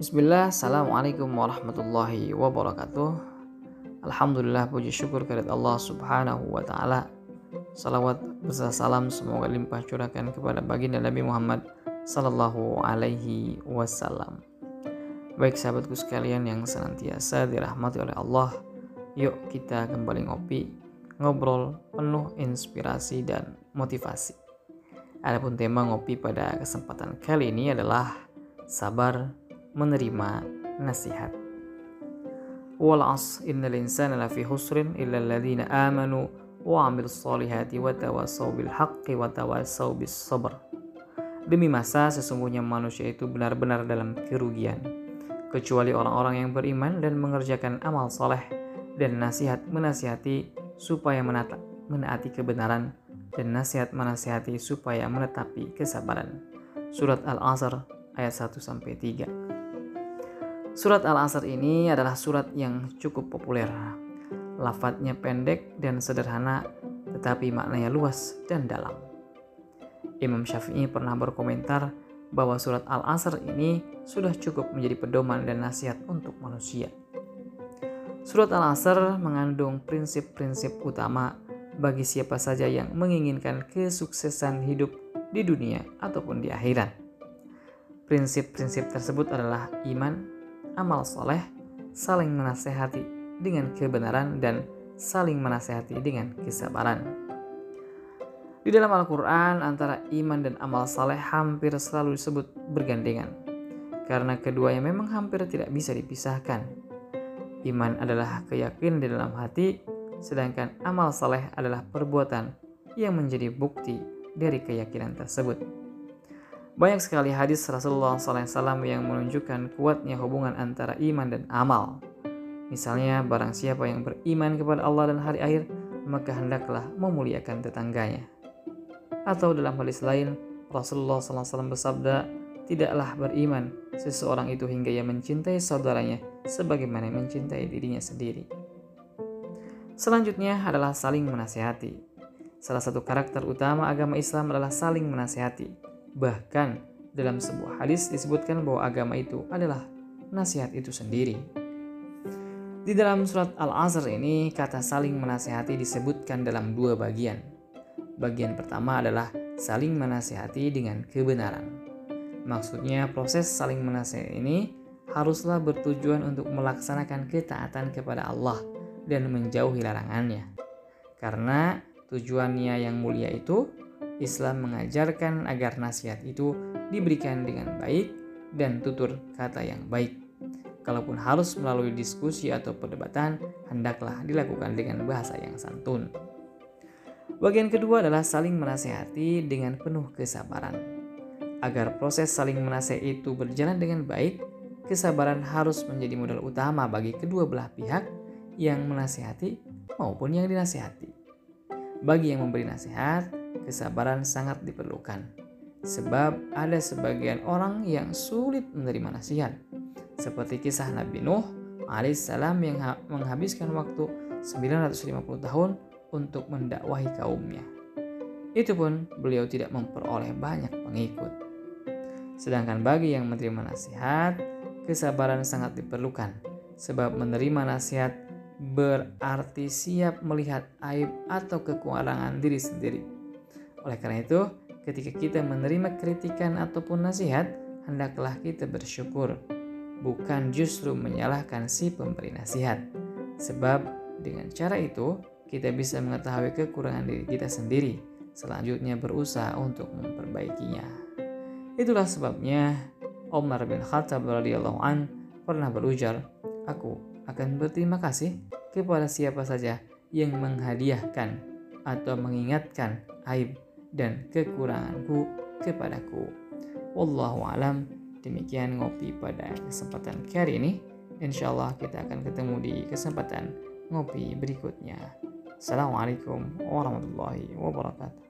Bismillah, Assalamualaikum warahmatullahi wabarakatuh. Alhamdulillah puji syukur kehadirat Allah subhanahu wa ta'ala. Salawat beserta salam semoga limpah curahkan kepada baginda Nabi Muhammad Sallallahu alaihi wasallam. Baik sahabatku sekalian yang senantiasa dirahmati oleh Allah Yuk kita kembali ngopi Ngobrol penuh inspirasi dan motivasi. Adapun tema ngopi pada kesempatan kali ini adalah Sabar menerima nasihat. Wal as innal insana lafi husrin illa alladhina amanu wa amilus solihati wa tawasaw bil haqqi wa tawasaw bis sabr. Demi masa sesungguhnya manusia itu benar-benar dalam kerugian kecuali orang-orang yang beriman dan mengerjakan amal soleh dan nasihat menasihati supaya menata, menaati kebenaran dan nasihat menasihati supaya menetapi kesabaran. Surat Al-Asr ayat 1 sampai 3. Surat Al-Asr ini adalah surat yang cukup populer. Lafadznya pendek dan sederhana, tetapi maknanya luas dan dalam. Imam Syafi'i pernah berkomentar bahwa surat Al-Asr ini sudah cukup menjadi pedoman dan nasihat untuk manusia. Surat Al-Asr mengandung prinsip-prinsip utama bagi siapa saja yang menginginkan kesuksesan hidup di dunia ataupun di akhirat. Prinsip-prinsip tersebut adalah iman, amal soleh, saling menasehati dengan kebenaran dan saling menasehati dengan kesabaran. Di dalam Al-Quran, antara iman dan amal saleh hampir selalu disebut bergandengan. Karena keduanya memang hampir tidak bisa dipisahkan. Iman adalah keyakinan di dalam hati, sedangkan amal saleh adalah perbuatan yang menjadi bukti dari keyakinan tersebut. Banyak sekali hadis Rasulullah SAW yang menunjukkan kuatnya hubungan antara iman dan amal. Misalnya, barang siapa yang beriman kepada Allah dan hari akhir, maka hendaklah memuliakan tetangganya. Atau dalam hadis lain, Rasulullah SAW bersabda, tidaklah beriman seseorang itu hingga ia mencintai saudaranya sebagaimana mencintai dirinya sendiri. Selanjutnya adalah saling menasihati. Salah satu karakter utama agama Islam adalah saling menasihati. Bahkan dalam sebuah hadis disebutkan bahwa agama itu adalah nasihat itu sendiri. Di dalam surat Al-Asr ini kata saling menasihati disebutkan dalam dua bagian. Bagian pertama adalah saling menasihati dengan kebenaran. Maksudnya proses saling menasihati ini haruslah bertujuan untuk melaksanakan ketaatan kepada Allah dan menjauhi larangannya. Karena tujuannya yang mulia itu Islam mengajarkan agar nasihat itu diberikan dengan baik dan tutur kata yang baik. Kalaupun harus melalui diskusi atau perdebatan, hendaklah dilakukan dengan bahasa yang santun. Bagian kedua adalah saling menasehati dengan penuh kesabaran. Agar proses saling menasehati itu berjalan dengan baik, kesabaran harus menjadi modal utama bagi kedua belah pihak yang menasehati maupun yang dinasehati. Bagi yang memberi nasihat, kesabaran sangat diperlukan. Sebab ada sebagian orang yang sulit menerima nasihat. Seperti kisah Nabi Nuh alaihissalam yang menghabiskan waktu 950 tahun untuk mendakwahi kaumnya. Itu pun beliau tidak memperoleh banyak pengikut. Sedangkan bagi yang menerima nasihat, kesabaran sangat diperlukan. Sebab menerima nasihat berarti siap melihat aib atau kekurangan diri sendiri oleh karena itu, ketika kita menerima kritikan ataupun nasihat, hendaklah kita bersyukur, bukan justru menyalahkan si pemberi nasihat. Sebab dengan cara itu, kita bisa mengetahui kekurangan diri kita sendiri, selanjutnya berusaha untuk memperbaikinya. Itulah sebabnya Umar bin Khattab radhiyallahu an pernah berujar, "Aku akan berterima kasih kepada siapa saja yang menghadiahkan atau mengingatkan aib dan kekuranganku kepadaku. Wallahu alam. Demikian ngopi pada kesempatan kali ini. Insya Allah kita akan ketemu di kesempatan ngopi berikutnya. Assalamualaikum warahmatullahi wabarakatuh.